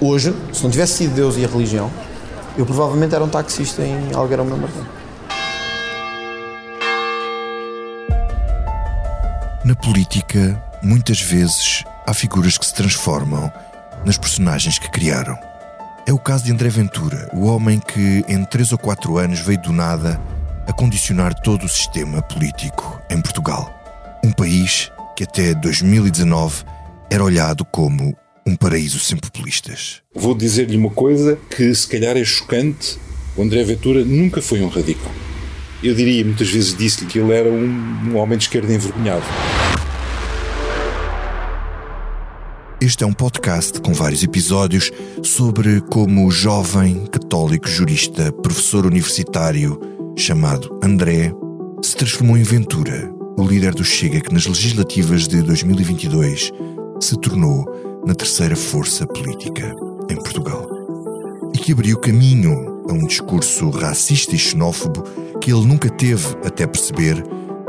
Hoje, se não tivesse sido Deus e a religião, eu provavelmente era um taxista em Algueirão meu Martim. Na política, muitas vezes há figuras que se transformam nas personagens que criaram. É o caso de André Ventura, o homem que em três ou quatro anos veio do nada a condicionar todo o sistema político em Portugal. Um país que até 2019 era olhado como um paraíso sem populistas. Vou dizer-lhe uma coisa que se calhar é chocante. O André Ventura nunca foi um radical. Eu diria, muitas vezes disse-lhe que ele era um, um homem de esquerda envergonhado. Este é um podcast com vários episódios sobre como o jovem católico jurista, professor universitário chamado André, se transformou em Ventura, o líder do Chega que nas legislativas de 2022 se tornou na terceira força política em Portugal. E que abriu caminho a um discurso racista e xenófobo que ele nunca teve até perceber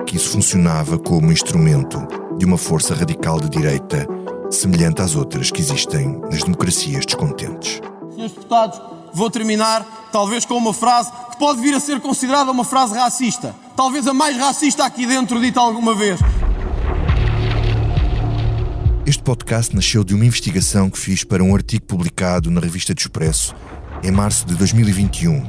que isso funcionava como instrumento de uma força radical de direita semelhante às outras que existem nas democracias descontentes. Senhores deputados, vou terminar talvez com uma frase que pode vir a ser considerada uma frase racista. Talvez a mais racista aqui dentro dita alguma vez. Este podcast nasceu de uma investigação que fiz para um artigo publicado na revista do Expresso em março de 2021,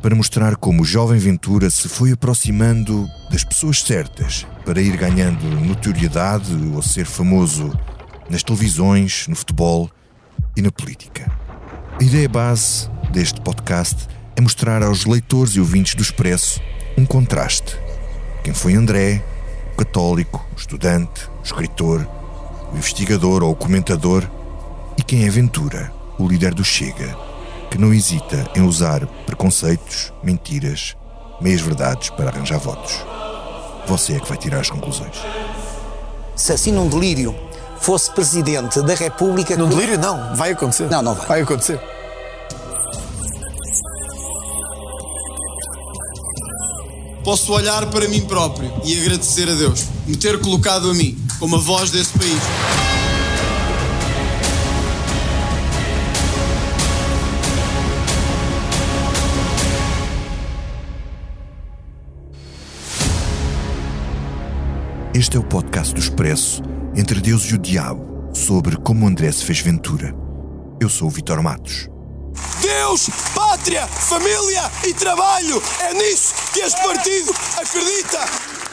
para mostrar como o jovem Ventura se foi aproximando das pessoas certas para ir ganhando notoriedade ou ser famoso nas televisões, no futebol e na política. A ideia base deste podcast é mostrar aos leitores e ouvintes do Expresso um contraste. Quem foi André, católico, estudante, escritor, o investigador ou o comentador, e quem é Ventura, o líder do Chega, que não hesita em usar preconceitos, mentiras, meias-verdades para arranjar votos. Você é que vai tirar as conclusões. Se assim num delírio fosse presidente da República. Num delírio, não. Vai acontecer. Não, não vai. Vai acontecer. Posso olhar para mim próprio e agradecer a Deus me ter colocado a mim como a voz desse país. Este é o podcast do Expresso Entre Deus e o Diabo sobre como André se fez Ventura. Eu sou o Vitor Matos. Deus, pátria, família e trabalho. É nisso que este partido acredita.